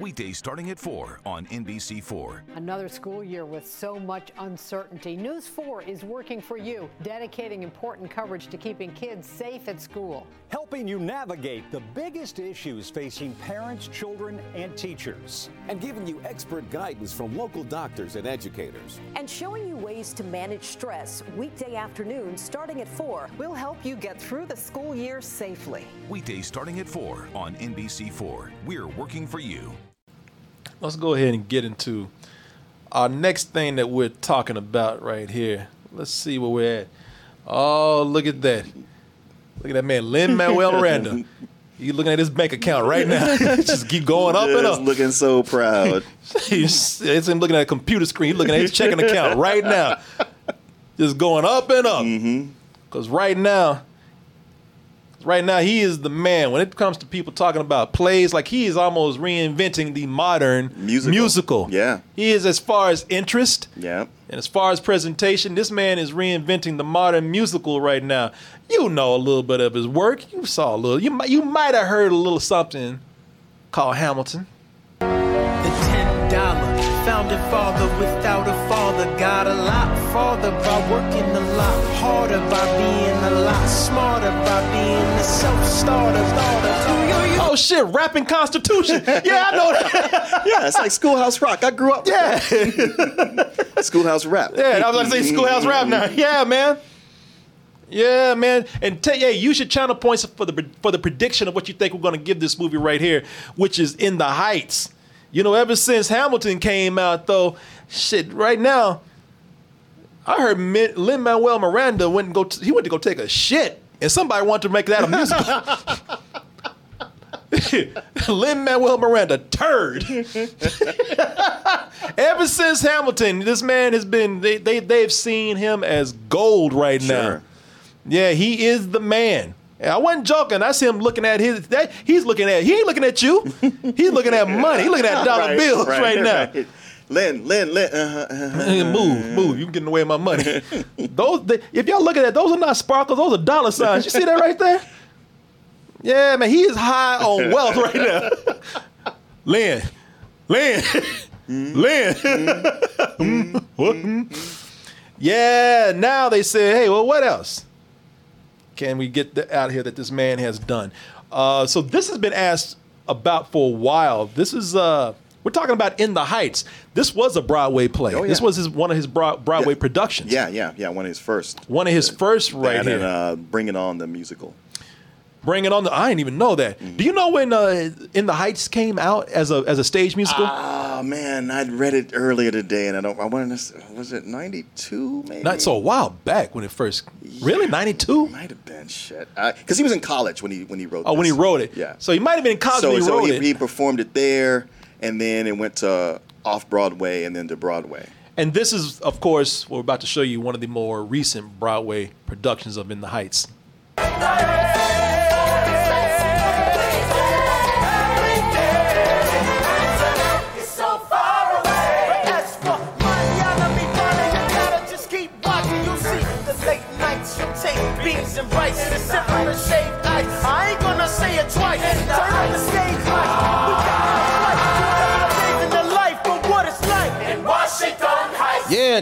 Weekdays starting at 4 on NBC4. Another school year with so much uncertainty. News 4 is working for you, dedicating important coverage to keeping kids safe at school. Helping you navigate the biggest issues facing parents, children, and teachers. And giving you expert guidance from local doctors and educators. And showing you ways to manage stress weekday afternoons starting at 4. We'll help you get through the school year safely. Weekdays starting at 4 on NBC4. We're working for you let's go ahead and get into our next thing that we're talking about right here. Let's see where we're at. Oh, look at that. Look at that man, Lin Manuel Miranda. He's looking at his bank account right now. Just keep going up and up. looking so proud. he's, him looking at a computer screen. He's looking at his checking account right now. Just going up and up. Because mm-hmm. right now, Right now, he is the man. When it comes to people talking about plays, like he is almost reinventing the modern musical. musical. Yeah. He is as far as interest. Yeah. And as far as presentation, this man is reinventing the modern musical right now. You know a little bit of his work. You saw a little. You might you might have heard a little something called Hamilton. The ten dollar founding father without a father got a lot. Farther by working a lot. Harder by being a lot. Smarter by being a self-starter. Oh shit. Rapping constitution. Yeah i know that. Yeah it's like schoolhouse rock. I grew up yeah. schoolhouse rap. Yeah i was gonna say schoolhouse rap now. Mm-hmm. Yeah man. Yeah, man, and tell yeah, you should channel points for the for the prediction of what you think we're going to give this movie right here, which is in the heights. You know, ever since Hamilton came out, though, shit, right now, I heard Lin Manuel Miranda went and go. T- he went to go take a shit, and somebody wanted to make that a musical. Lin Manuel Miranda, turd. Ever since Hamilton, this man has been. They they they've seen him as gold right sure. now. Yeah, he is the man. I wasn't joking. I see him looking at his. That, he's looking at. He ain't looking at you. He's looking at money. He's looking at dollar right, bills right, right now. Right. Lin, Lin, Lin. Uh-huh, uh-huh. move, move. You getting away with my money. those, they, if y'all look at that, those are not sparkles. Those are dollar signs. You see that right there? Yeah, man. He is high on wealth right now. Lin, Lin, Lin. yeah. Now they say, hey, well, what else? Can we get the, out here that this man has done? Uh, so this has been asked about for a while. This is uh, we're talking about In the Heights. This was a Broadway play. Oh, yeah. This was his, one of his Broadway yeah. productions. Yeah, yeah, yeah. One of his first. One of his first, right here. And, uh, Bring It On the musical. Bring It On the. I didn't even know that. Mm-hmm. Do you know when uh, In the Heights came out as a as a stage musical? Oh man, I'd read it earlier today, and I don't. I wanted to. Was it ninety two? Maybe. Not so a while back when it first. Yeah, really, ninety two? Might have been shit. Because he was in college when he when he wrote. Oh, this. when he wrote it. Yeah. So he might have been in college so, when he so wrote he, it. he performed it there, and then it went to off Broadway, and then to Broadway. And this is, of course, we're about to show you one of the more recent Broadway productions of In the Heights.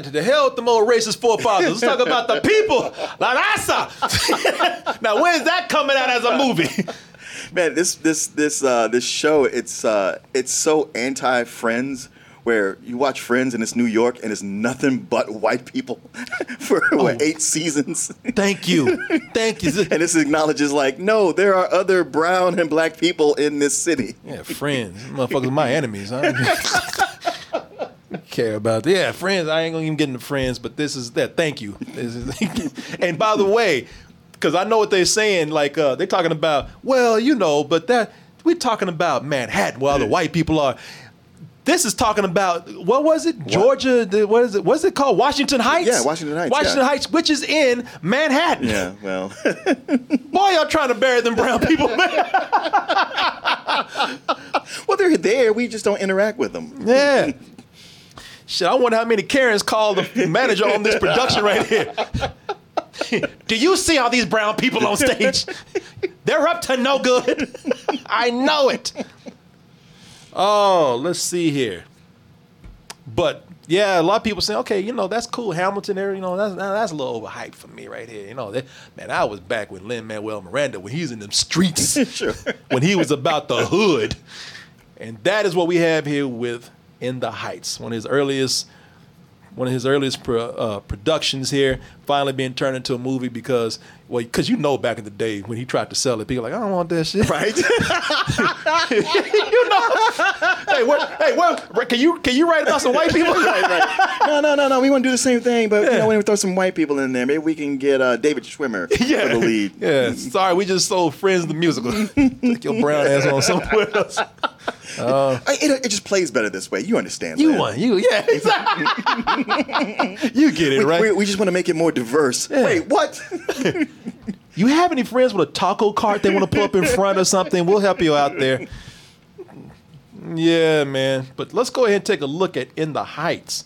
To the hell with the more racist forefathers. Let's talk about the people. La raza. now, when's that coming out as a movie? Man, this this this uh, this show it's uh, it's so anti Friends where you watch Friends and it's New York and it's nothing but white people for oh. what, eight seasons. Thank you, thank you. and this acknowledges like, no, there are other brown and black people in this city. Yeah, Friends, motherfuckers, my enemies. Huh? Care about that. Yeah, friends. I ain't gonna even get into friends, but this is that. Thank you. Is, and by the way, because I know what they're saying. Like uh, they're talking about, well, you know, but that we're talking about Manhattan, where all the white people are. This is talking about what was it? What? Georgia? The, what is it? What's it called? Washington Heights. Yeah, Washington Heights. Washington yeah. Heights, which is in Manhattan. Yeah, well, boy, y'all trying to bury them brown people. man. well, they're there. We just don't interact with them. Yeah. Shit, I wonder how many Karens called the manager on this production right here. Do you see all these brown people on stage? They're up to no good. I know it. Oh, let's see here. But yeah, a lot of people say, okay, you know, that's cool. Hamilton there, you know, that's that's a little overhyped for me right here. You know, that, man, I was back with Lin Manuel Miranda when he was in them streets, Sure. when he was about the hood, and that is what we have here with In the Heights, one of his earliest. One of his earliest pro, uh, productions here, finally being turned into a movie because, well, because you know back in the day when he tried to sell it, people were like, I don't want that shit. Right? you know, hey, what, hey, what, can you can you write about some white people? right, right. No, no, no, no. We want to do the same thing, but you know, we want to throw some white people in there. Maybe we can get uh, David Schwimmer yeah, for the lead. Yeah, sorry, we just sold Friends the musical. Took your brown ass on somewhere else. Uh, it, it just plays better this way. You understand? You Lin. won, you yeah, exactly. you get it We, right. we, we just want to make it more diverse. Wait, what? you have any friends with a taco cart they want to pull up in front or something? We'll help you out there. Yeah, man. But let's go ahead and take a look at In the Heights.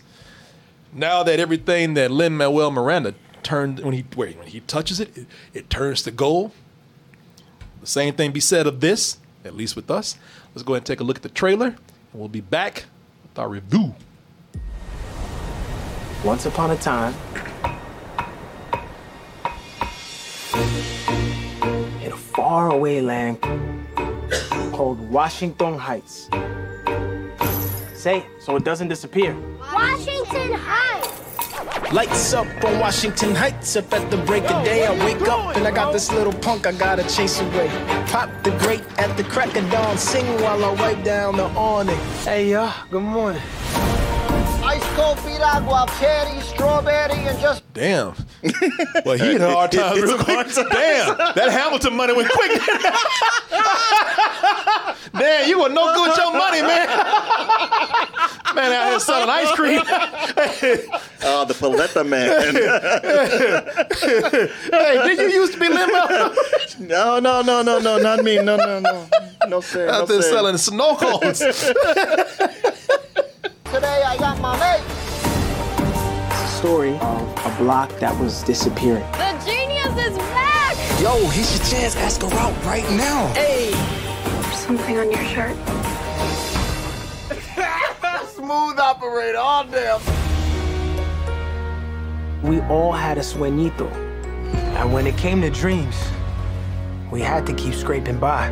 Now that everything that Lin Manuel Miranda turned when he wait, when he touches it, it, it turns to gold. The same thing be said of this, at least with us. Let's go ahead and take a look at the trailer, and we'll be back with our review. Once upon a time, in a faraway land called Washington Heights. Say it so it doesn't disappear. Washington Heights. Lights up on Washington Heights. Up at the break of day, I wake up and I got this little punk I gotta chase away. Pop the grate at the crack of dawn, sing while I wipe down the awning. Hey, y'all, good morning. Ice cold piragua, cherry, strawberry, and just Damn. Well, he had a hard time It's real a quick. hard time. Damn. That Hamilton money went quick. Damn, you were no good with your money, man. Man out here selling ice cream. Oh, the paleta man. hey, did you used to be limo? no, no, no, no, no, not me. No, no, no. No, sir. No, there selling snow cones. today I got my mate. It's a story of a block that was disappearing. The genius is back. Yo, here's your chance. Ask her out right now. Hey. Something on your shirt. Smooth operator, all damn. We all had a sueñito. And when it came to dreams, we had to keep scraping by.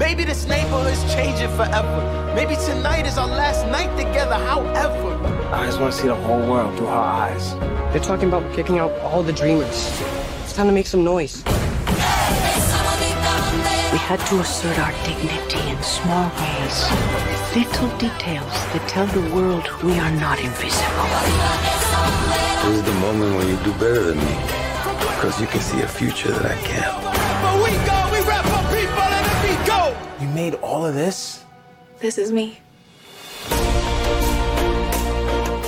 Maybe this neighborhood's changing forever. Maybe tonight is our last night together, however. I just want to see the whole world through her eyes. They're talking about kicking out all the dreamers. It's time to make some noise. We had to assert our dignity in small ways. Little details that tell the world we are not invisible. This is the moment when you do better than me. Because you can see a future that I can't. But we go, we rap for people, and we go. You made all of this? This is me.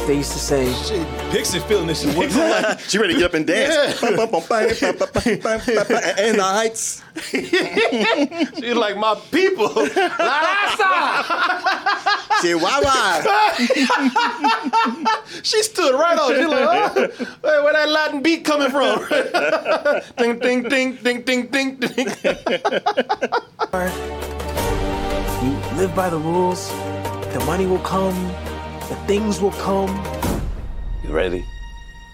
They used to say, Dixie feeling this shit. she ready to get up and dance. In the heights. She's like, my people. Chihuahua. she stood right on. She's like, oh, hey, where that Latin beat coming from? ding, ding, ding, ding, ding, ding, ding. you live by the rules, the money will come, the things will come. You ready?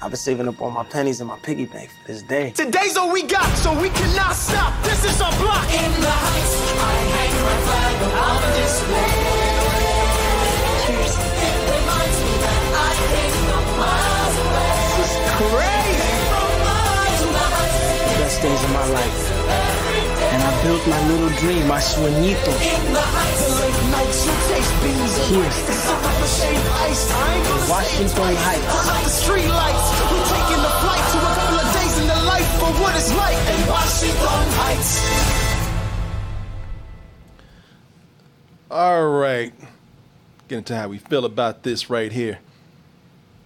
I've been saving up all my pennies in my piggy bank for this day. Today's all we got, so we cannot stop. This is our block. In the heights, I hang my flag on display. Cheers. It reminds me that I came from miles away. This is crazy. The best days of my life. And I built my little dream, my sueñito. In the late nights, you taste beans Here. In Washington Heights. The street lights, we taking the flight to a couple of days in the life for what it's like in Washington Heights. All right. Get into how we feel about this right here.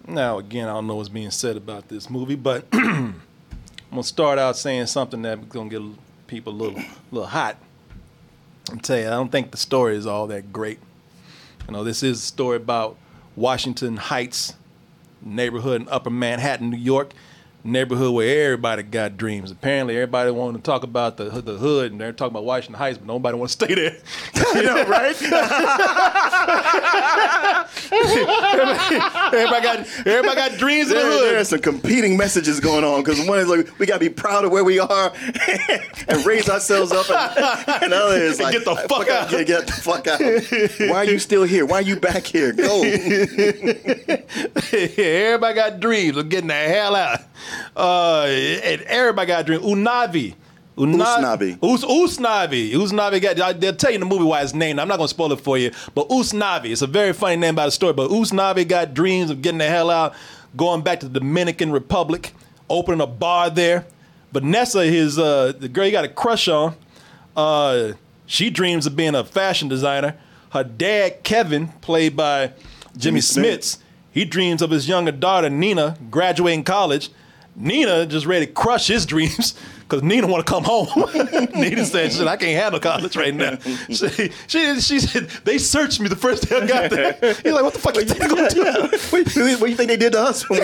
Now, again, I don't know what's being said about this movie, but I'm gonna start out saying something that's gonna get people a little, little hot. I'm tell you, I don't think the story is all that great. You know, this is a story about Washington Heights neighborhood in Upper Manhattan, New York, neighborhood where everybody got dreams. Apparently, everybody wanted to talk about the the hood, and they're talking about Washington Heights, but nobody want to stay there. I know, right? everybody got everybody got dreams in the hood. there are some competing messages going on because one is like we gotta be proud of where we are and raise ourselves up, and, and other is like Get the fuck out. Get, get the fuck out. Why are you still here? Why are you back here? Go. everybody got dreams of getting the hell out. Uh, and everybody got dreams. Unavi. Usnavi. Us, Usnavi. Usnavi got, they'll tell you in the movie why it's named. I'm not going to spoil it for you, but Usnavi. It's a very funny name by the story, but Usnavi got dreams of getting the hell out, going back to the Dominican Republic, opening a bar there. Vanessa, his, uh, the girl he got a crush on, uh, she dreams of being a fashion designer. Her dad, Kevin, played by Jimmy Jimmy Smits. Smits, he dreams of his younger daughter, Nina, graduating college. Nina just ready to crush his dreams because Nina want to come home. Nina said, "Shit, I can't handle college right now." She, she, she said, "They searched me the first day I got there." He's like, "What the fuck you think gonna do?" what, what do you think they did to us when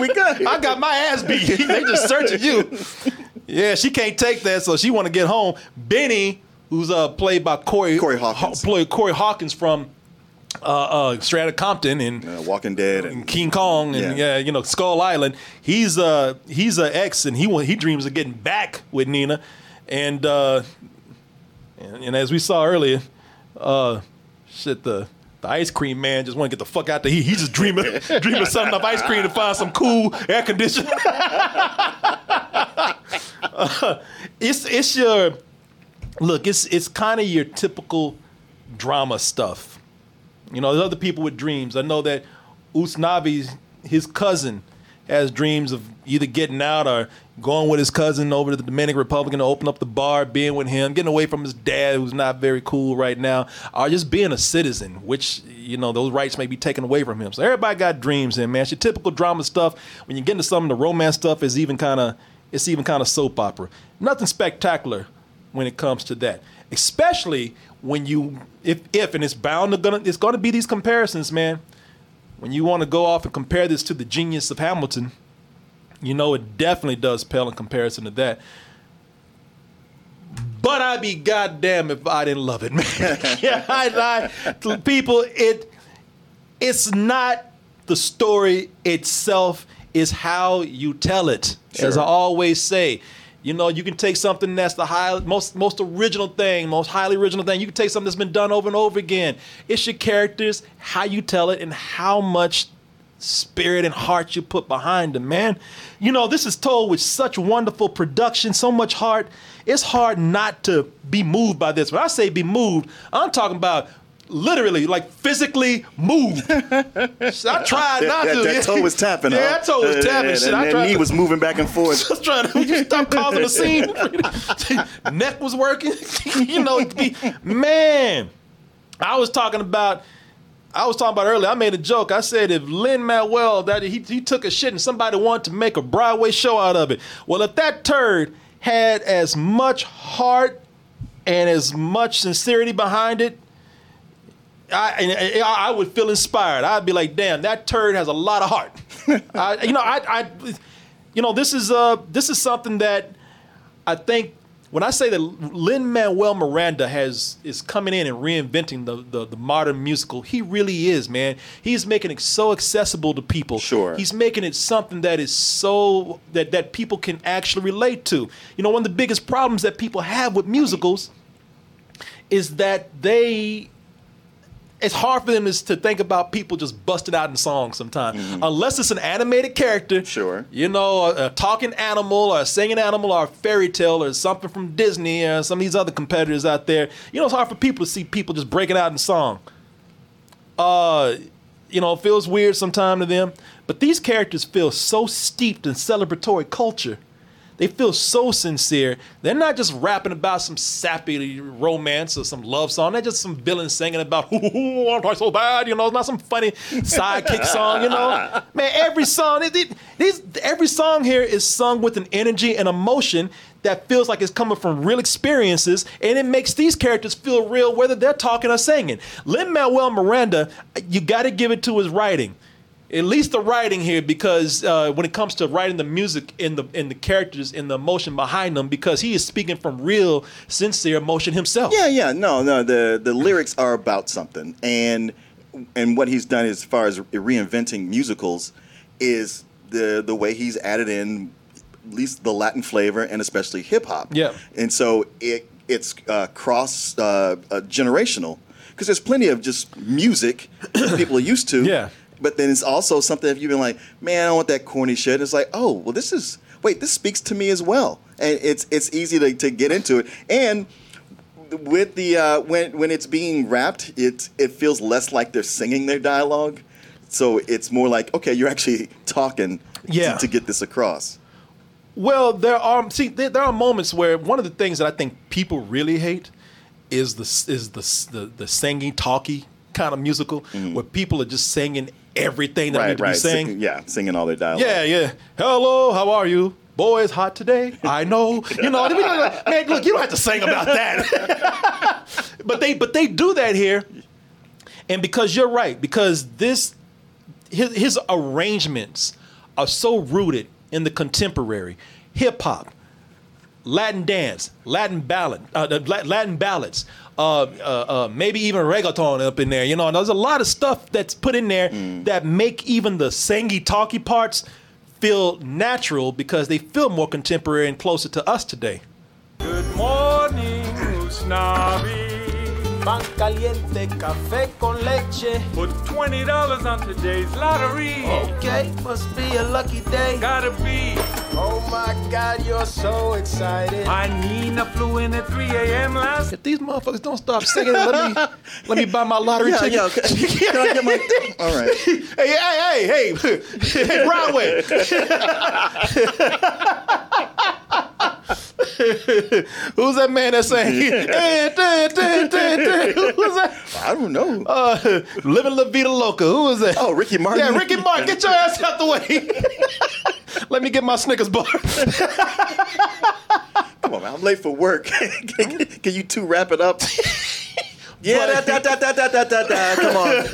we, got here? I got my ass beat. they just searching you. Yeah, she can't take that, so she want to get home. Benny, who's uh, played by Corey Corey Hawkins. played Corey Hawkins from uh, uh, Straight Outta Compton and Uh, Walking Dead and King Kong and Yeah. yeah. you know Skull Island. He's uh he's a ex and he he dreams of getting back with Nina, and uh, and, and as we saw earlier, uh, shit the. The ice cream man just want to get the fuck out there. He, he just dreaming, dreaming of setting up ice cream to find some cool air conditioning. Uh, it's it's your look. It's it's kind of your typical drama stuff. You know, there's other people with dreams. I know that Usnavi's his cousin has dreams of either getting out or going with his cousin over to the Dominican Republic and open up the bar, being with him, getting away from his dad who's not very cool right now, or just being a citizen, which you know those rights may be taken away from him. So everybody got dreams in man. It's your typical drama stuff. When you get into some of the romance stuff, is even kind of it's even kind of soap opera. Nothing spectacular when it comes to that. Especially when you if if and it's bound to gonna it's gonna be these comparisons, man. When you want to go off and compare this to the genius of Hamilton, you know it definitely does pale in comparison to that. But I'd be goddamn if I didn't love it, man. yeah, I, I, to people, it it's not the story itself, it's how you tell it. As I always say, you know, you can take something that's the high, most most original thing, most highly original thing. You can take something that's been done over and over again. It's your characters, how you tell it, and how much spirit and heart you put behind them, man. You know, this is told with such wonderful production, so much heart. It's hard not to be moved by this. When I say be moved, I'm talking about literally, like physically moved. I tried not that, to. that toe was tapping. Yeah, huh? that toe was tapping. Shit, and I that knee to- was moving back and forth. just trying to stop causing a scene. Neck was working. you know, be- man. I was talking about. I was talking about earlier. I made a joke. I said if Lin Manuel that he, he took a shit and somebody wanted to make a Broadway show out of it. Well, if that turd had as much heart and as much sincerity behind it, I, I I would feel inspired. I'd be like, damn, that turd has a lot of heart. I, you know, I, I, you know, this is uh, this is something that I think when I say that Lin Manuel Miranda has is coming in and reinventing the, the the modern musical, he really is, man. He's making it so accessible to people. Sure. He's making it something that is so that that people can actually relate to. You know, one of the biggest problems that people have with musicals is that they it's hard for them is to think about people just busting out in songs sometimes. Unless it's an animated character. Sure. You know, a, a talking animal or a singing animal or a fairy tale or something from Disney or some of these other competitors out there. You know, it's hard for people to see people just breaking out in song. Uh, you know, it feels weird sometimes to them. But these characters feel so steeped in celebratory culture. They feel so sincere. They're not just rapping about some sappy romance or some love song. They're just some villain singing about, ooh, I'm so bad. You know, it's not some funny sidekick song, you know? Man, every song, it, it- these, every song here is sung with an energy and emotion that feels like it's coming from real experiences, and it makes these characters feel real whether they're talking or singing. Lin Manuel Miranda, you got to give it to his writing at least the writing here because uh, when it comes to writing the music in the in the characters and the emotion behind them because he is speaking from real sincere emotion himself Yeah, yeah, no, no. The the lyrics are about something, and and what he's done as far as reinventing musicals is the the way he's added in at least the Latin flavor and especially hip hop. Yeah. and so it it's uh, cross uh, uh, generational because there's plenty of just music that people are used to. Yeah. But then it's also something if you've been like, man, I don't want that corny shit. It's like, oh, well, this is wait, this speaks to me as well, and it's it's easy to, to get into it. And with the uh, when when it's being rapped, it it feels less like they're singing their dialogue, so it's more like okay, you're actually talking Yeah. to, to get this across. Well, there are see there, there are moments where one of the things that I think people really hate is the is the the, the singing talky kind of musical where people are just singing everything that right, need to right, be sang. Sing- yeah, singing all their dialogue. Yeah, yeah. Hello, how are you? Boy, it's hot today. I know. You know, man, look, you don't have to sing about that. but they but they do that here. And because you're right, because this his, his arrangements are so rooted in the contemporary hip hop, Latin dance, Latin ballad, uh, Latin ballads, uh, uh, uh, maybe even reggaeton up in there. You know, and there's a lot of stuff that's put in there that make even the sangy talky parts feel natural because they feel more contemporary and closer to us today. Good morning, Usnavi. Pan caliente, café con leche. Put twenty dollars on today's lottery. Okay, must be a lucky day. Gotta be. Oh my God, you're so excited. My Nina flew in at 3 a.m. last. If these motherfuckers don't stop singing, let me let me buy my lottery Yeah, ticket. yeah, okay. Can I get my? All right. Hey, hey, hey, hey, hey, Broadway. Who's that man that's saying? Dun, dun, dun, dun. Who's that? I don't know. Uh, Living La Vida Loca. Who is that? Oh, Ricky Martin. Yeah, Ricky Martin. Get your ass out the way. Let me get my Snickers bar. Come on, man. I'm late for work. can, can you two wrap it up? Yeah, da, da, da, da, da, da, da, da. Come on.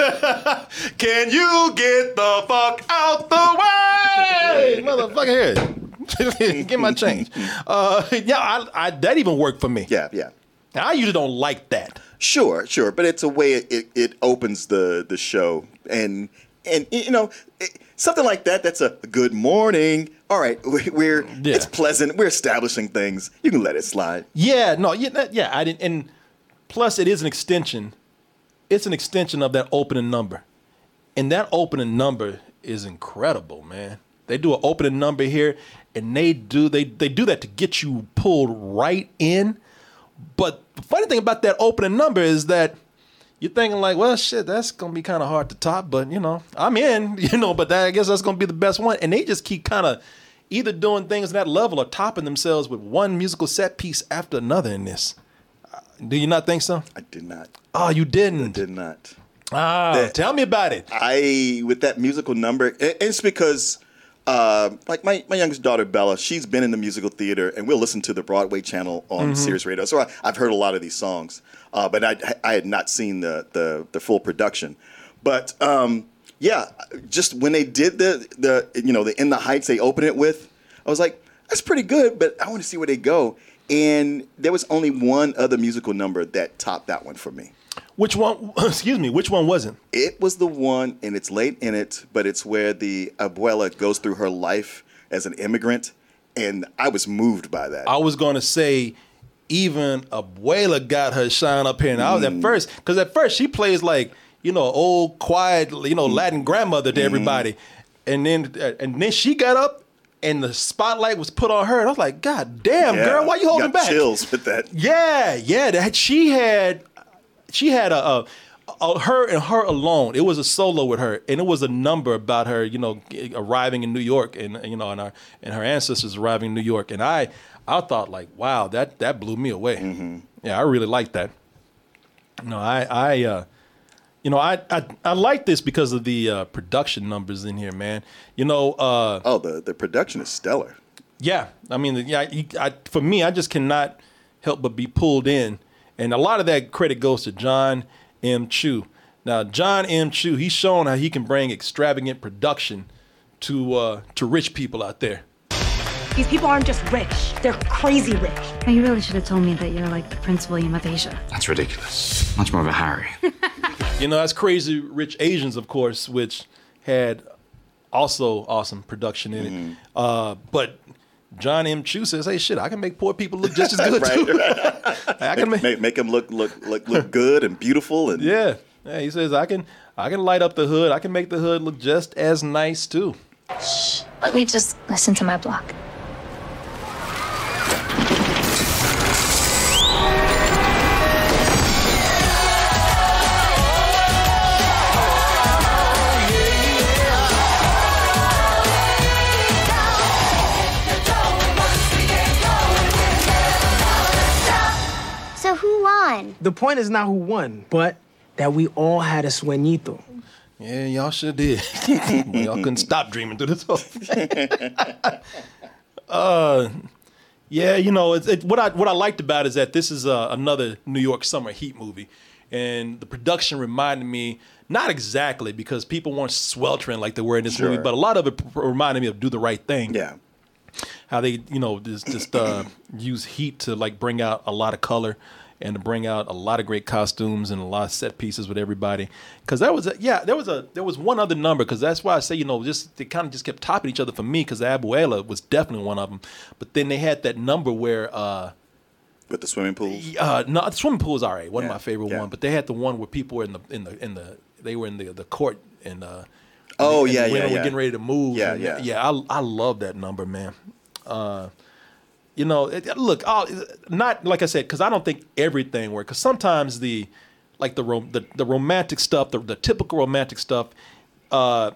Can you get the fuck out the way? Motherfucker, here. Get my change. Uh, yeah, I, I, that even worked for me. Yeah, yeah. I usually don't like that. Sure, sure, but it's a way it, it, opens the the show, and and you know it, something like that. That's a good morning. All right, we- we're Yeah. it's pleasant. We're establishing things. You can let it slide. Yeah, no, yeah, yeah. I didn't, and plus, it is an extension. It's an extension of that opening number, and that opening number is incredible, man. They do an opening number here, and they do they they do that to get you pulled right in. But the funny thing about that opening number is that you're thinking like, well, shit, that's gonna be kind of hard to top, but you know, I'm in, you know, but that, I guess that's gonna be the best one. And they just keep kind of either doing things at that level or topping themselves with one musical set piece after another in this. Uh, Do you not think so? I did not. Oh, you didn't. I Did not. Ah, That- tell me about it. I with that musical number. It's because. Uh, like my, my youngest daughter Bella, she's been in the musical theater, and we'll listen to the Broadway channel on Mhm. Sirius Radio. So I, I've heard a lot of these songs, uh, but I, I had not seen the, the the full production. But um, yeah, just when they did the the you know the In the Heights they open it with, I was like, that's pretty good, but I want to see where they go. And there was only one other musical number that topped that one for me. Which one? Excuse me. Which one wasn't? It was the one, and it's late in it, but it's where the abuela goes through her life as an immigrant, and I was moved by that. I was gonna say, even Abuela got her shine up here, and I was Mm. at first because at first she plays like you know old quiet you Mm. know Latin grandmother to everybody, and then and then she got up and the spotlight was put on her, and I was like, God damn, Yeah, girl, why you holding got back? Chills with that. Yeah, yeah. That she had, she had a, a, her and her alone. It was a solo with her, and it was a number about her, you know, g- arriving in New York, and you know, and our and her ancestors arriving in New York. And I, I thought like, wow, that that blew me away. Mm-hmm. Yeah, I really liked that. No, I, I, uh, you know, I, I, I like this because of the uh, production numbers in here, man. You know, uh, oh, the the production is stellar. Yeah, I mean, yeah, you, I, for me, I just cannot help but be pulled in, and a lot of that credit goes to John M. Chu. Now, John M. Chu, he's shown how he can bring extravagant production to uh, to rich people out there. These people aren't just rich, they're crazy rich. Now, you really should have told me that you're like the Prince William of Asia. That's ridiculous. Much more of a Harry. You know, that's Crazy Rich Asians, of course, which had also awesome production in it. Uh, but John M. Chu says, "Hey, shit, I can make poor people look just as good Right, too. right. I can make, make make them look look look look good and beautiful and Yeah. yeah, he says I can I can light up the hood. I can make the hood look just as nice too. Shh, Let me just listen to my block. The point is not who won, but that we all had a sueñito. Yeah, y'all sure did. Y'all couldn't stop dreaming through this whole thing. uh, yeah, you know, it's it, what I what I liked about it is that this is uh, another New York summer heat movie, and the production reminded me not exactly because people weren't sweltering like they were in this movie, but a lot of it p- reminded me of Do the Right Thing. Yeah. how they you know just just uh, use heat to like bring out a lot of color and to bring out a lot of great costumes and a lot of set pieces with everybody because that was a, yeah there was a there was one other number because that's why I say you know just they kind of just kept topping each other for me because Abuela was definitely one of them but then they had that number where uh with the swimming pool? uh no the swimming pool is all right wasn't Yeah, my favorite yeah. one but they had the one where people were in the in the in the they were in the the court and uh Oh, and yeah, women yeah, were yeah. getting ready to move Yeah, and yeah. yeah I I love that number man uh you know, it, look, i not like I said, because I don't think everything works. Because sometimes the, like the rom- the, the romantic stuff, the, the typical romantic stuff, uh,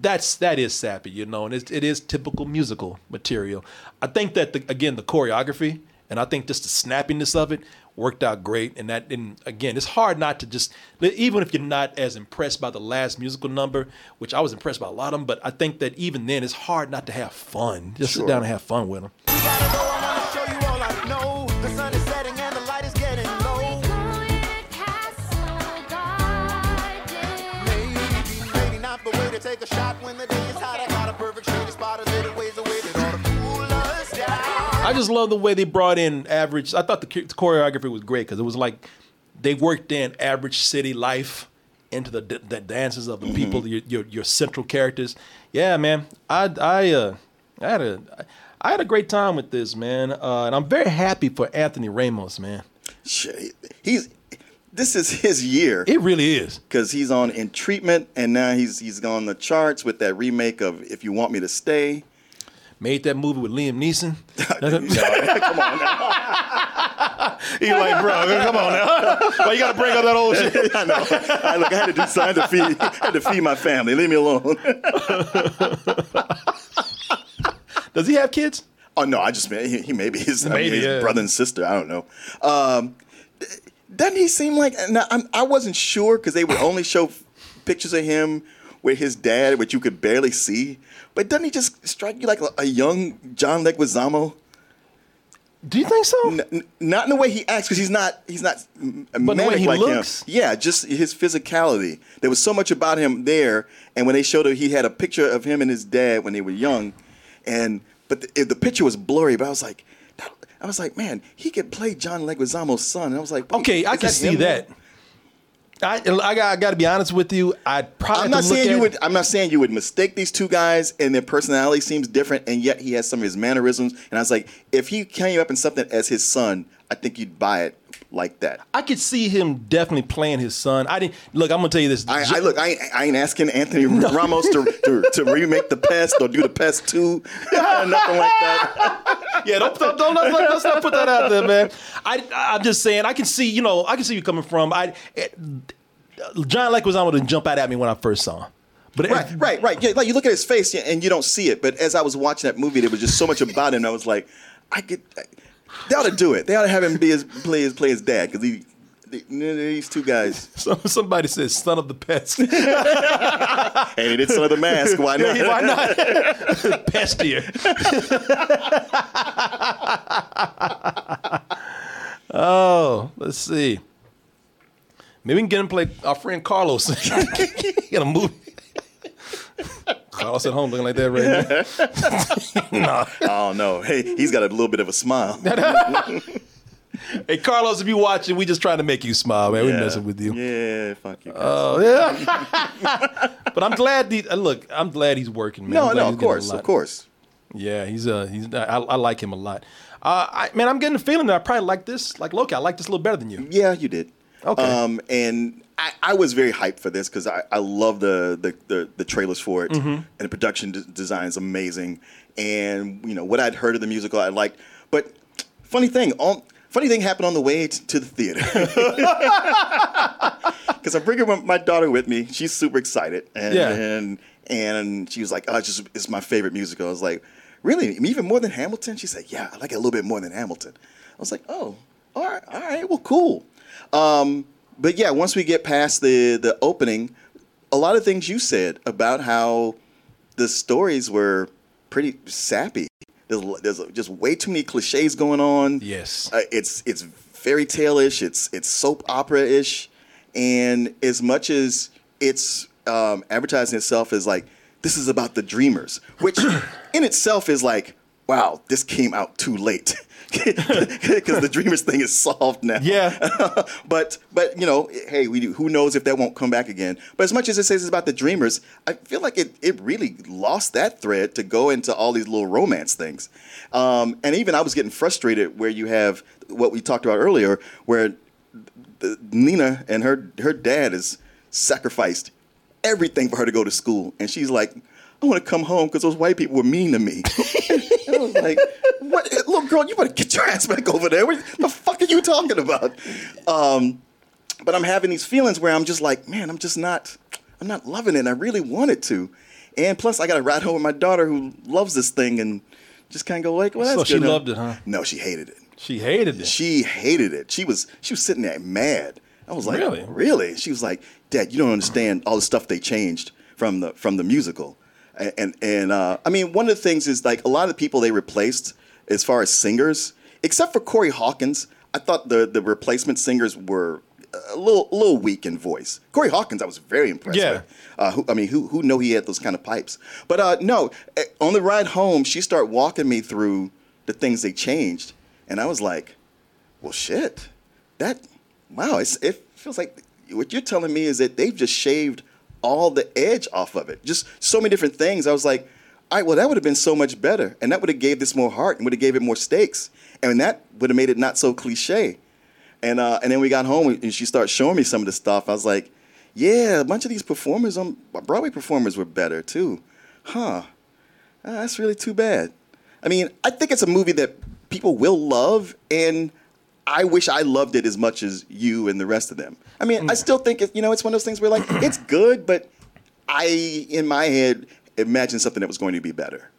that's that is sappy, you know, and it's, it is typical musical material. I think that the, again the choreography and I think just the snappiness of it worked out great. And that, and again, it's hard not to just even if you're not as impressed by the last musical number, which I was impressed by a lot of them, but I think that even then it's hard not to have fun. Just sit down and have fun with them. I just love the way they brought in average. I thought the, the choreography was great because it was like they worked in average city life into the, the dances of the people, your, your your central characters. Yeah, man. I I uh I had a I had a great time with this, man, uh, and I'm very happy for Anthony Ramos, man. Shit, He's this is his year. It really is because he's on in treatment, and now he's he's on the charts with that remake of "If You Want Me to Stay." Made that movie with Liam Neeson. come on now. He's like, bro, come on now. Why you gotta break up that old shit? I know. I, look, I had to do something to feed. I had to feed my family. Leave me alone. Does he have kids? Oh no, I just he, he maybe his, I mean, his yeah. brother and sister. I don't know. Um, doesn't he seem like? Now, I'm, I wasn't sure because they would only show pictures of him with his dad, which you could barely see. But doesn't he just strike you like a, a young John Leguizamo? Do you think so? N- not in the way he acts, because he's not he's not way manic he like looks? him. Yeah, just his physicality. There was so much about him there, and when they showed it, he had a picture of him and his dad when they were young, and but the, the picture was blurry. But I was like, I was like, man, he could play John Leguizamo's son. And I was like, Okay, I can see him? that. I, I, got, I got to be honest with you. I'd probably I'm not saying you would. I'm not saying you would mistake these two guys, and their personality seems different, and yet he has some of his mannerisms. And I was like, if he came up in something as his son, I think you'd buy it like that. I could see him definitely playing his son. I didn't look. I'm gonna tell you this. I, I look. I, ain't- I ain't asking Anthony Ramos to, to to remake the pest or do the pest two, nothing like that. yeah, don't don't, don't let's, let's not put that out there, man. I I'm just saying. I can see. You know, I can see you coming from. I it, John Leguizamo didn't jump out at me when I first saw him. But right, right, right. Yeah, like you look at his face and you don't see it, but as I was watching that movie, there was just so much about him. I was like, I could. They ought to do it. They ought to have him be his play his play his dad because he. These two guys. Some, somebody says "son of the pest." hey, did son of the mask. Why not? Why not? Pestier. oh, let's see. Maybe we can get him to play our friend Carlos in a movie. Carlos at home looking like that right now. don't know. Hey, he's got a little bit of a smile. Hey Carlos, if you watching, we just trying to make you smile, man. We Yeah. messing with you. Yeah, fuck you. Oh yeah. but I'm glad. The, uh, look, I'm glad he's working, man. no, no, of course, of course. Yeah, he's uh he's I, I like him a lot. Uh, I, man, I'm getting the feeling that I probably like this. Like Loki, I like this a little better than you. Yeah, you did. Okay. Um, and I, I was very hyped for this because I, I love the, the, the, the trailers for it. Mhm. And the production d- design is amazing. And, you know, what I'd heard of the musical, I liked. But funny thing, on, funny thing happened on the way t- to the theater. Because I'm bringing my, daughter with me. She's super excited. And, Yeah. and, and she was like, oh, it's just it's my favorite musical. I was like, really? Even more than Hamilton? She said, yeah, I like it a little bit more than Hamilton. I was like, oh, all right, all right, well, cool. Um, but yeah, once we get past the the opening, a lot of things you said about how the stories were pretty sappy. There's, there's just way too many cliches going on. Yes. Uh, it's it's fairy tale ish. It's it's soap opera ish, and as much as it's um, advertising itself as like this is about the dreamers, which in itself is like, wow, this came out too late because the dreamers thing is solved now. Yeah. but but you know, hey, we who knows if that won't come back again. But as much as it says it's about the dreamers, I feel like it it really lost that thread to go into all these little romance things. Um, and even I was getting frustrated where you have what we talked about earlier, where the, Nina and her her dad has sacrificed everything for her to go to school, and she's like, "I want to come home because those white people were mean to me." and I was like, "What, little girl? You better get your ass back over there. What the fuck are you talking about?" Um, but I'm having these feelings where I'm just like, man, I'm just not, I'm not loving it. And I really wanted to, and plus I got to ride home with my daughter who loves this thing and just kind of go like, well, that's So she good. loved it, huh? No, she hated it. She hated it. She hated it. She was she was sitting there mad. I was like, Really? really? She was like, Dad, you don't understand all the stuff they changed from the from the musical. And and, and uh, I mean, one of the things is like a lot of the people they replaced as far as singers, except for Corey Hawkins, I thought the the replacement singers were a little a little weak in voice. Corey Hawkins, I was very impressed Yeah. with. Uh, who, I mean, who who know he had those kind of pipes? But uh, no, eh, on the ride home, she started walking me through the things they changed, and I was like, well, shit, that wow, it's, it feels like what you're telling me is that they've just shaved all the edge off of it. Just so many different things. I was like, all right, well, that would have been so much better, and that would have gave this more heart, and would have gave it more stakes, and that would have made it not so cliche. And uh, and then we got home and she started showing me some of the stuff. I was like, yeah, a bunch of these performers on Broadway performers were better too, huh? Uh, that's really too bad. I mean, I think it's a movie that people will love, and I wish I loved it as much as you and the rest of them. I mean, I still think it, you know it's one of those things where like it's good, but I in my head imagine something that was going to be better.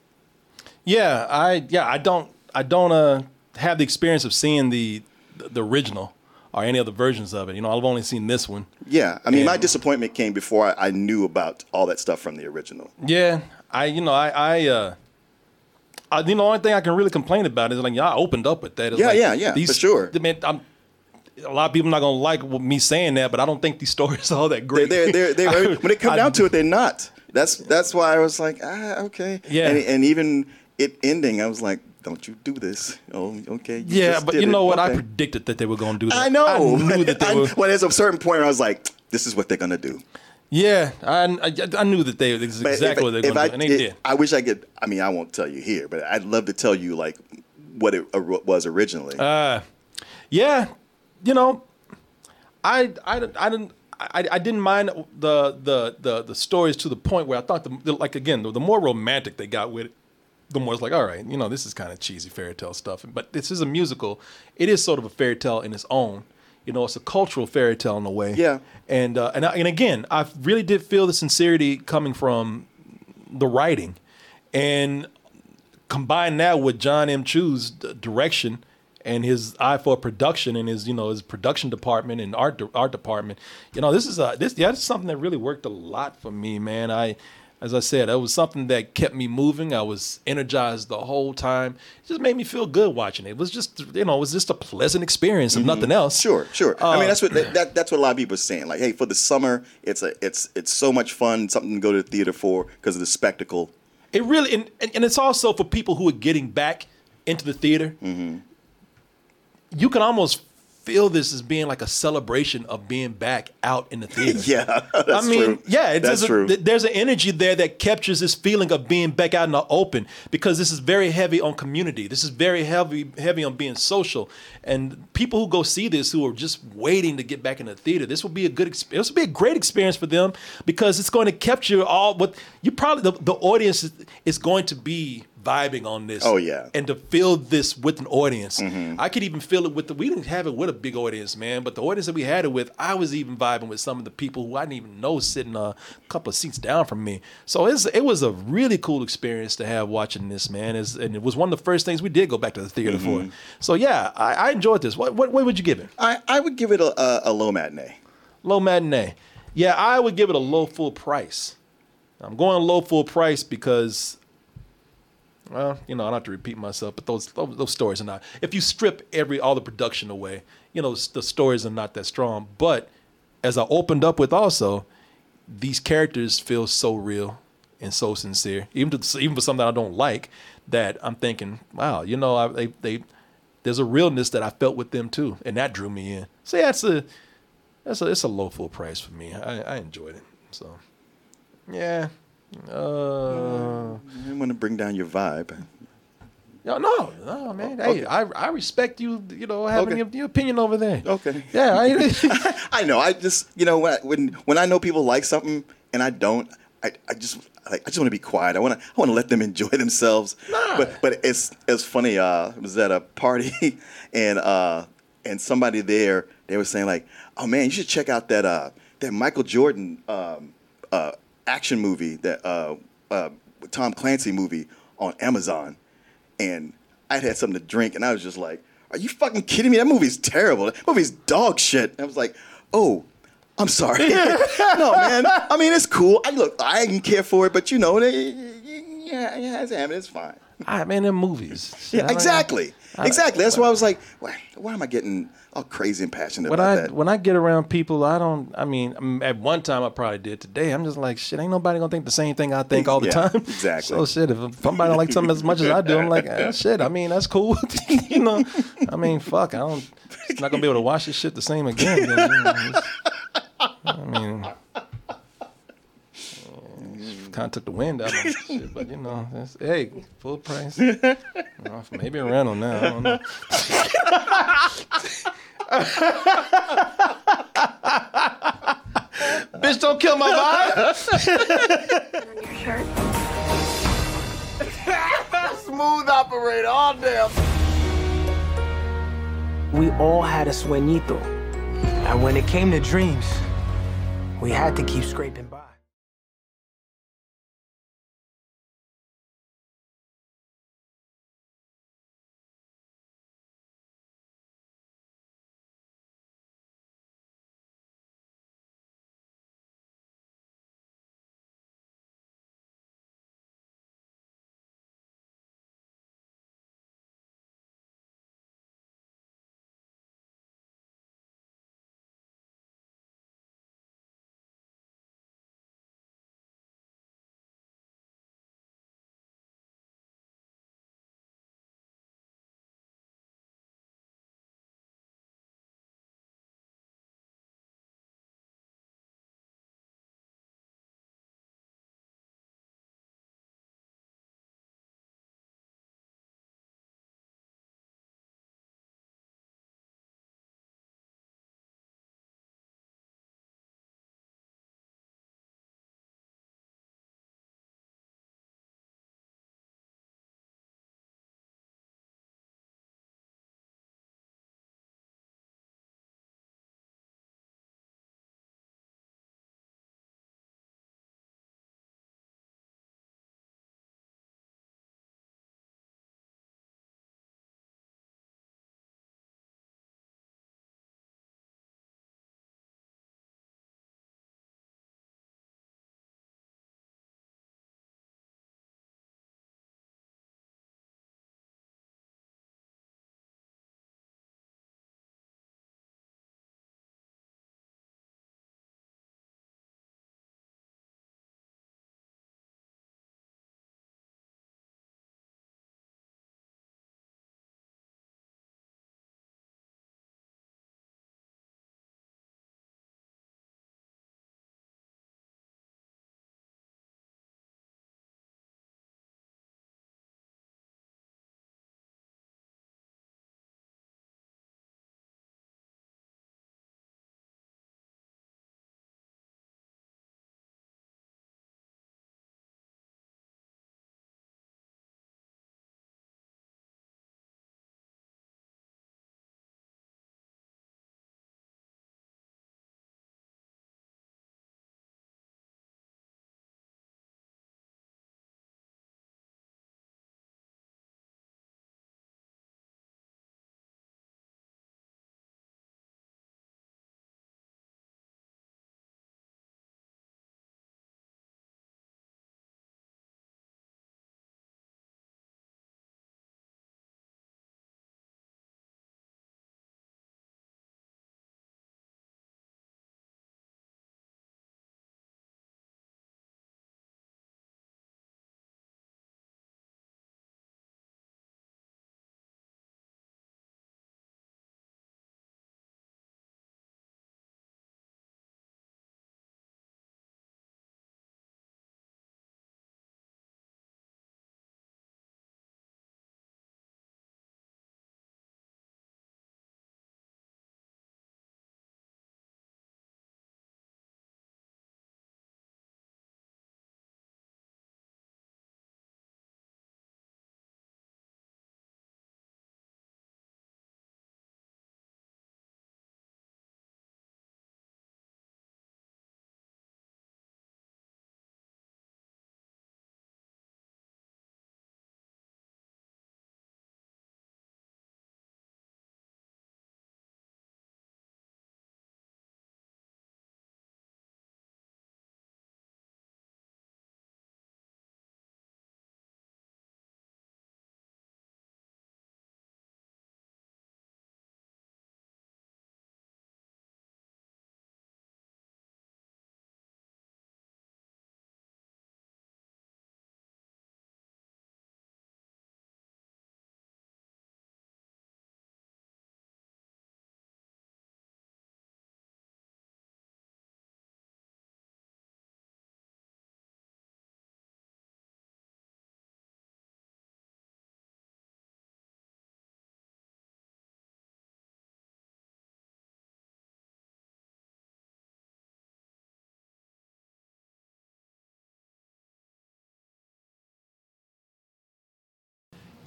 Yeah, I yeah I don't I don't uh have the experience of seeing the the original or any other versions of it. You know, I've only seen this one. Yeah, I mean, my disappointment came before I, I knew about all that stuff from the original. Yeah, I you know I I uh. I, you know, the only thing I can really complain about is like, yeah, I opened up with that. It's Yeah, like, yeah, yeah, for sure. I mean, I'm, a lot of people are not gonna like me saying that, but I don't think these stories are all that great. They're, they're, they're, I- when it comes down to it, they're not. That's that's why I was like, ah, okay. Yeah. And, and even it ending, I was like, don't you do this? Oh, okay. you yeah, but you it. know what? I predicted that they were gonna do that. I know. I knew that they I- were. well, there's a certain point where I was like, this is what they're gonna do. Yeah, I, I, I knew that they this is exactly if, what they're gonna I, do, and they it- did. I wish I could. I mean, I won't tell you here, but I'd love to tell you like what it uh, was originally. Uh, yeah, you know, I I didn't- I didn't I, I didn't mind the, the the the stories to the point where I thought the, the like again the, the more romantic they got with it, the more it's like all right, you know, this is kind of cheesy fairy tale stuff. But this is a musical. It is sort of a fairy tale in its own. You know, it's a cultural fairy tale in a way. Yeah. And uh, and I- and again, I really did feel the sincerity coming from the writing, and combine that with John M. Chu's direction and his eye for production and his you know his production department and art de- art department. You know, this is a this yeah, this is something that really worked a lot for me, man. I as I said, it was something that kept me moving. I was energized the whole time. It just made me feel good watching it. It was just, you know, it was just a pleasant experience, if nothing else. Mm-hmm. Sure, sure. I Uh, mean, that's what that, that, that's what a lot of people are saying. Like, hey, for the summer, it's a it's it's so much fun, something to go to the theater for because of the spectacle. It really, and, and and it's also for people who are getting back into the theater. Mm-hmm. You can almost feel this as being like a celebration of being back out in the theater. yeah, that's I mean, true. yeah, it's, that's there's, true. A, there's an energy there that captures this feeling of being back out in the open because this is very heavy on community. This is very heavy heavy on being social, and people who go see this who are just waiting to get back in the theater, this will be a good experience. This will be a great experience for them because it's going to capture all what you probably the, the audience is, is going to be vibing on this. Oh, yeah. and to feel this with an audience, Mm-hmm. I could even feel it with the. We didn't have it with a big audience, man, but the audience that we had it with, I was even vibing with some of the people who I didn't even know sitting a couple of seats down from me. So it's it was a really cool experience to have watching this, man. It's, and it was one of the first things we did go back to the theater Mhm. for. So yeah, I, I enjoyed this. What, what what would you give it? I I would give it a, a, a low matinee. Low matinee. Yeah, I would give it a low full price. I'm going low full price because, well, you know, I don't have to repeat myself, but those, those stories are not. If you strip every all the production away, you know, the stories are not that strong. But as I opened up with, also, these characters feel so real and so sincere, even to, even for something that I don't like. That I'm thinking, wow, you know, I, they they there's a realness that I felt with them too, and that drew me in. So yeah, it's a that's a it's a low full price for me. I, I enjoyed it. So yeah. Uh I want to bring down your vibe. no, no, no, man. Hey, I I respect you, you know, having Okay. your, your opinion over there. Okay. Yeah, I, I know. I just you know when I, when when I know people like something and I don't, I, I just like I just want to be quiet. I want to I want to let them enjoy themselves. But but it's it's funny. Uh, I was at a party and uh and somebody there they were saying like, oh man, you should check out that uh that Michael Jordan um uh action movie that uh uh Tom Clancy movie on Amazon and I'd had something to drink, and I was just like, "Are you fucking kidding me? That movie's terrible. That movie's dog shit." And I was like, "Oh, I'm sorry. no, man. I mean, it's cool. I look, I didn't care for it, but you know, they, yeah, yeah, it's. It's fine." I man, them movies. Shit, Yeah, exactly, I- exactly. That's why I was like, "Why, why am I getting all crazy and passionate when about I that?" when I get around people, I don't. I mean, mm, at one time I probably did. Today, I'm just like, shit. Ain't nobody gonna think the same thing I think all the Yeah, time. exactly. So shit. If somebody don't like something as much as I do, I'm like, eh, shit. I mean, that's cool. you know. I mean, fuck. I don't. I'm not gonna be able to watch this shit the same again. you know, I mean. Kind of took the wind out of my shit, but you know, that's, hey, full price. You know, maybe a rental now. I don't know. Bitch, don't kill my vibe. Smooth operator, all damn. We all had a sueñito. And when it came to dreams, we had to keep scraping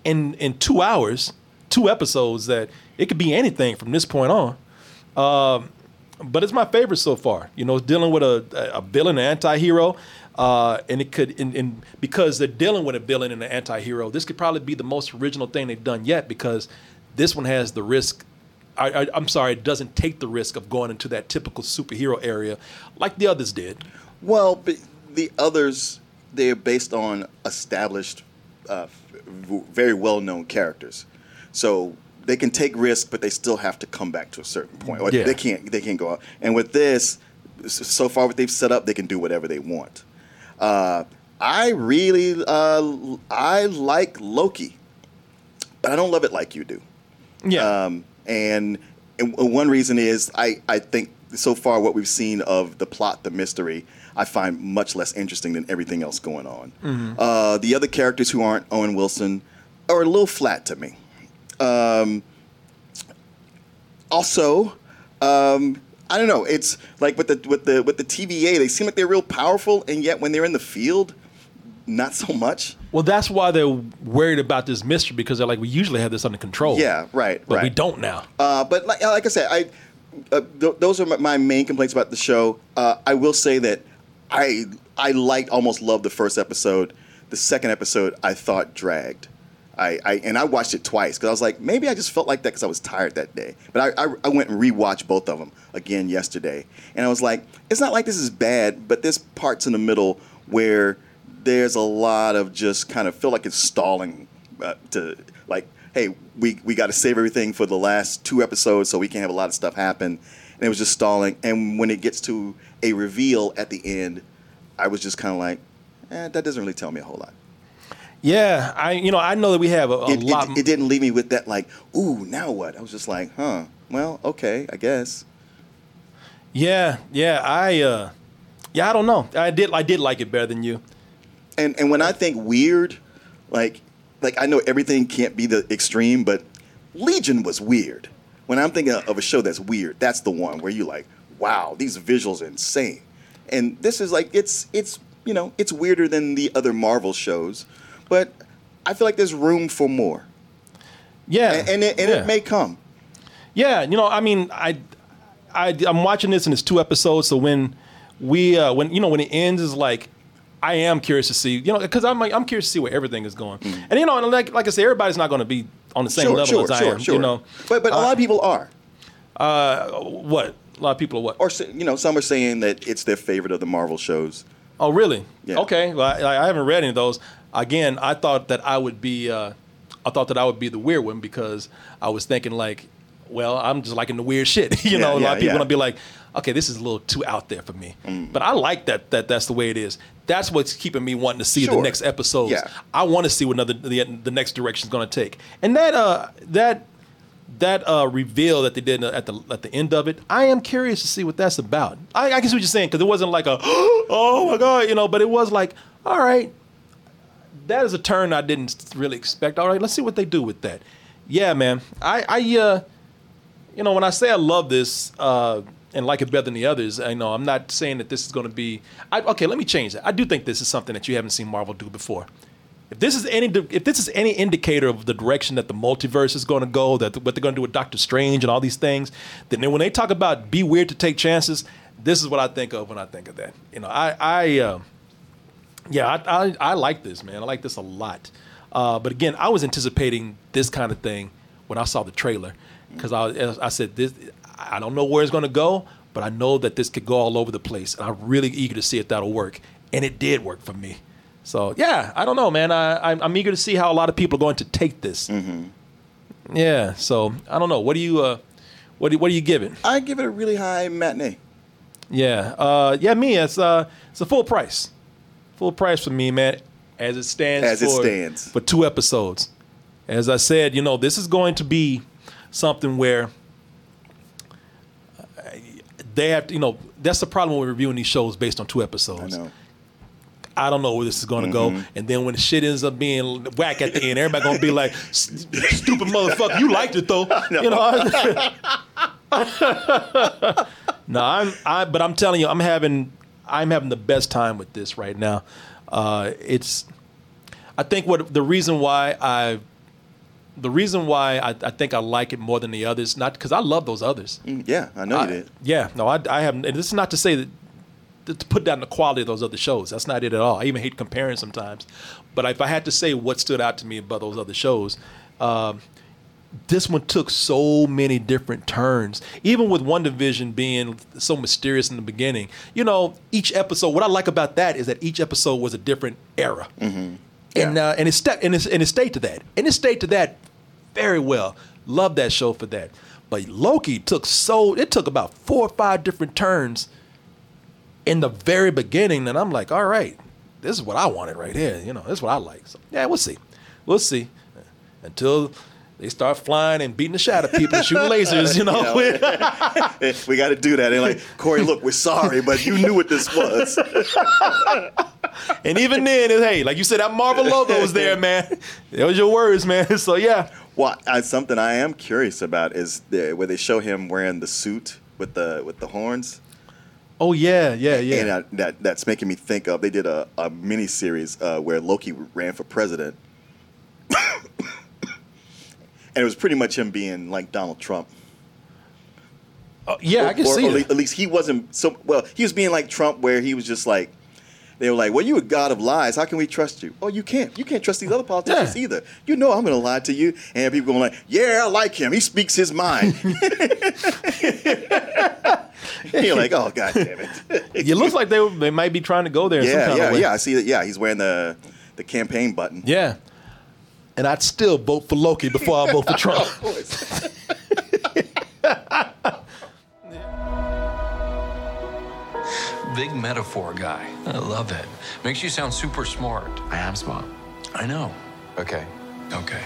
in in two hours, two episodes that it could be anything from this point on. Um, but it's my favorite so far. You know, dealing with a, a villain, an anti-hero, uh, and it could, and, and because they're dealing with a villain and an anti-hero, this could probably be the most original thing they've done yet because this one has the risk. I, I'm sorry, it doesn't take the risk of going into that typical superhero area like the others did. Well, the others they're based on established, uh, very well-known characters, so they can take risks, but they still have to come back to a certain point, or Yeah. they can't they can't go out. And with this, so far what they've set up, they can do whatever they want. Uh, I really uh, I like Loki, but I don't love it like you do. Yeah. Um, and, and one reason is I, I think so far what we've seen of the plot, the mystery, I find much less interesting than everything else going on. Mhm. Uh, the other characters who aren't Owen Wilson are a little flat to me. Um, also, um, I don't know. It's like with the with the with the TVA, they seem like they're real powerful, and yet when they're in the field, not so much. Well, that's why they're worried about this mystery because they're like, we usually have this under control. Yeah, right, But we don't now. Uh, but like, like I said, I uh, th- those are my, my main complaints about the show. Uh, I will say that I I liked, almost loved the first episode. The second episode, I thought dragged. I, I and I watched it twice because I was like, maybe I just felt like that because I was tired that day. But I, I, I went and rewatched both of them again yesterday, and I was like, it's not like this is bad, but there's parts in the middle where there's a lot of just kind of feel like it's stalling uh, to like, hey, we we got to save everything for the last two episodes so we can't have a lot of stuff happen, and it was just stalling. And when it gets to a reveal at the end, I was just kind of like, eh, that doesn't really tell me a whole lot. Yeah, I you know I know that we have a, a it, lot. it, it didn't leave me with that like, ooh, now what? I was just like, huh, well, okay, I guess. yeah, yeah, I uh, yeah, I don't know. I did I did like it better than you. And and when I think weird, like like I know everything can't be the extreme, but Legion was weird. When I'm thinking of a show that's weird, that's the one where you like, wow, these visuals are insane. And this is like it's it's you know it's weirder than the other Marvel shows, but I feel like there's room for more. Yeah, and, and, it, and yeah. it may come. Yeah, you know, I mean, I, I, I'm watching this and it's two episodes. So when we, uh, when you know, when it ends, is like, I am curious to see, you know, because I'm like, I'm curious to see where everything is going. And you know, and like, like I said, everybody's not going to be on the same. Sure, level sure, as I sure, am. sure. You know, But but a lot of people are. Uh, what? A lot of people are what? Or you know, some are saying that it's their favorite of the Marvel shows. Oh, really? Yeah. Okay. Well, I, I haven't read any of those. Again, I thought that I would be, uh, I thought that I would be the weird one because I was thinking like, well, I'm just liking the weird shit. you Yeah, know, a lot of people yeah. gonna be like, okay, this is a little too out there for me. Mm. But I like that that that's the way it is. That's what's keeping me wanting to see the next episodes. Yeah. I want to see what another the, the next direction is going to take. And that uh that that uh, reveal that they did at the at the end of it, I am curious to see what that's about. I, I guess what you're saying because it wasn't like a oh my god, you know, but it was like all right, that is a turn I didn't really expect. All right, let's see what they do with that. Yeah, man, I I uh, you know when I say I love this uh, and like it better than the others, I know I'm not saying that this is going to be. I, okay, let me change that. I do think this is something that you haven't seen Marvel do before. If this is any if this is any indicator of the direction that the multiverse is going to go, that what they're going to do with Doctor Strange and all these things, then when they talk about be weird to take chances, this is what I think of when I think of that. You know, I I uh, yeah, I, I I like this man. I like this a lot. Uh, but again, I was anticipating this kind of thing when I saw the trailer because I I said this. I don't know where it's going to go, but I know that this could go all over the place, and I'm really eager to see if that'll work. And it did work for me. So yeah, I don't know, man. I, I'm, I'm eager to see how a lot of people are going to take this. Yeah. So I don't know. What do you uh, what do what do you give it? I give it a really high matinee. Yeah. Uh, yeah. Me. It's uh, it's a full price. Full price for me, man. As it stands. As it stands. for two episodes. As I said, you know, this is going to be something where they have to, you know, that's the problem with reviewing these shows based on two episodes. I know. I don't know where this is going to go. And then when the shit ends up being whack at the end, everybody going to be like, stupid motherfucker, you liked it though. You know? no, I'm, I, but I'm telling you, I'm having, I'm having the best time with this right now. Uh, it's, I think what the reason why I the reason why I, I think I like it more than the others, not because I love those others. Mm, yeah, I know you did. Yeah, no, I, I haven't. And this is not to say that to put down the quality of those other shows. That's not it at all. I even hate comparing sometimes. But if I had to say what stood out to me about those other shows, um, this one took so many different turns. Even with WandaVision being so mysterious in the beginning, you know, each episode. What I like about that is that each episode was a different era, mm-hmm. Yeah. and uh, and it st- and, and it stayed to that, and it stayed to that very well. Love that show for that. But Loki took so it took about four or five different turns in the very beginning, and I'm like, all right, this is what I wanted right here. You know, this is what I like. So yeah, we'll see, we'll see until they start flying and beating the shit out of people and shooting lasers, you know. we got to do that. And like, Corey, look, we're sorry, but you knew what this was. and even then, hey, like you said, that Marvel logo was there, man. That was your words, man. So yeah. Well, I, something I am curious about is the, where they show him wearing the suit with the with the horns. Oh yeah, yeah, yeah. And I, that that's making me think of they did a, a mini series uh, where Loki ran for president and it was pretty much him being like Donald Trump. Uh, yeah, or, I can or, see or it. At least he wasn't so well. He was being like Trump, where he was just like, they were like, "Well, you a god of lies. How can we trust you?" Oh, you can't. You can't trust these other politicians yeah. either. You know I'm going to lie to you, and people going like, "Yeah, I like him. He speaks his mind." You're like, "Oh, god damn it!" it looks like they they might be trying to go there. Yeah, yeah, yeah. I see that. Yeah, he's wearing the the campaign button. Yeah, and I'd still vote for Loki before I vote for Trump. Big metaphor guy. I love it. Makes you sound super smart. I am smart. I know. Okay. Okay.